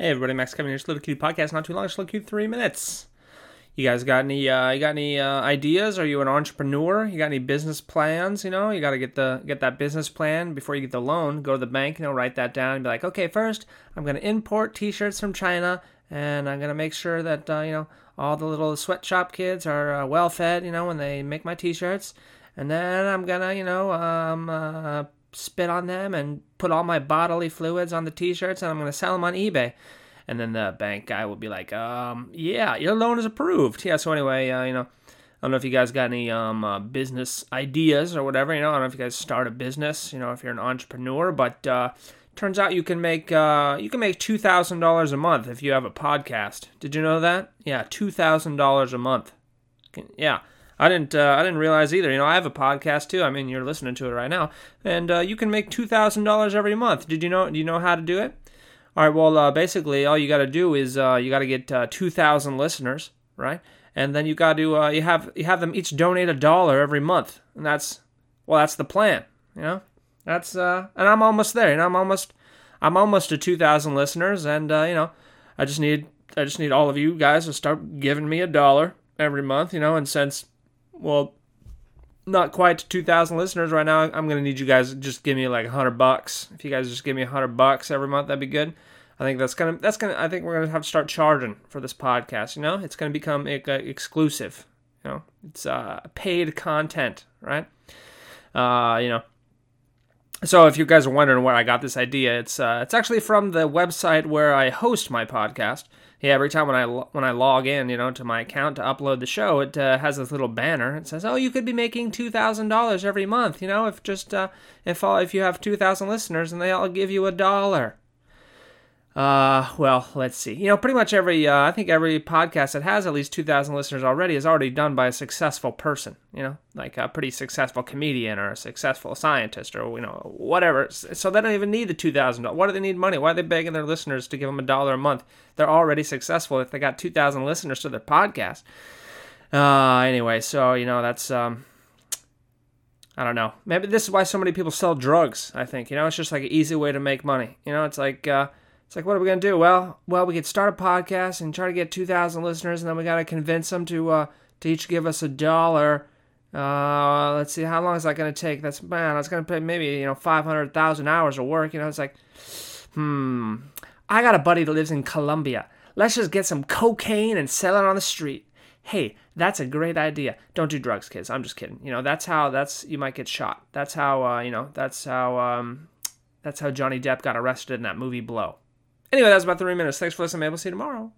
Hey everybody, Max Kevin here. A Little Cute Podcast. Not too long, Little Cute three minutes. You guys got any? Uh, you got any uh, ideas? Are you an entrepreneur? You got any business plans? You know, you got to get the get that business plan before you get the loan. Go to the bank, you know, write that down, and be like, okay, first I'm gonna import T-shirts from China, and I'm gonna make sure that uh, you know all the little sweatshop kids are uh, well fed. You know, when they make my T-shirts, and then I'm gonna, you know, um, uh, spit on them and put all my bodily fluids on the t-shirts and I'm going to sell them on eBay. And then the bank guy will be like, um, yeah, your loan is approved. Yeah, so anyway, uh, you know, I don't know if you guys got any um, uh, business ideas or whatever, you know, I don't know if you guys start a business, you know, if you're an entrepreneur, but uh, turns out you can make uh, you can make $2,000 a month if you have a podcast. Did you know that? Yeah, $2,000 a month. Yeah. I didn't uh, I didn't realize either. You know, I have a podcast too. I mean, you're listening to it right now, and uh, you can make two thousand dollars every month. Did you know? Do you know how to do it? All right. Well, uh, basically, all you got to do is uh, you got to get uh, two thousand listeners, right? And then you got to uh, you have you have them each donate a dollar every month, and that's well, that's the plan. You know, that's and I'm almost there. You know, I'm almost I'm almost to two thousand listeners, and you know, I just need I just need all of you guys to start giving me a dollar every month. You know, and since well, not quite 2,000 listeners right now. I'm gonna need you guys to just give me like 100 bucks. If you guys just give me 100 bucks every month, that'd be good. I think that's gonna that's gonna I think we're gonna have to start charging for this podcast. You know, it's gonna become exclusive. You know, it's uh, paid content, right? Uh, you know. So if you guys are wondering where I got this idea, it's uh, it's actually from the website where I host my podcast yeah, every time when I when I log in, you know, to my account to upload the show, it uh, has this little banner. It says, "Oh, you could be making two thousand dollars every month." You know, if just uh, if all if you have two thousand listeners and they all give you a dollar. Uh, well, let's see. You know, pretty much every, uh, I think every podcast that has at least 2,000 listeners already is already done by a successful person, you know, like a pretty successful comedian or a successful scientist or, you know, whatever. So they don't even need the $2,000. Why do they need money? Why are they begging their listeners to give them a dollar a month? They're already successful if they got 2,000 listeners to their podcast. Uh, anyway, so, you know, that's, um, I don't know. Maybe this is why so many people sell drugs, I think. You know, it's just like an easy way to make money. You know, it's like, uh, it's like, what are we gonna do? Well, well, we could start a podcast and try to get two thousand listeners, and then we gotta convince them to uh, to each give us a dollar. Uh, let's see, how long is that gonna take? That's man, that's gonna pay maybe you know five hundred thousand hours of work. You know, it's like, hmm. I got a buddy that lives in Colombia. Let's just get some cocaine and sell it on the street. Hey, that's a great idea. Don't do drugs, kids. I'm just kidding. You know, that's how that's you might get shot. That's how uh, you know. That's how um, that's how Johnny Depp got arrested in that movie Blow. Anyway, that was about three minutes. Thanks for listening. Maybe we'll see you tomorrow.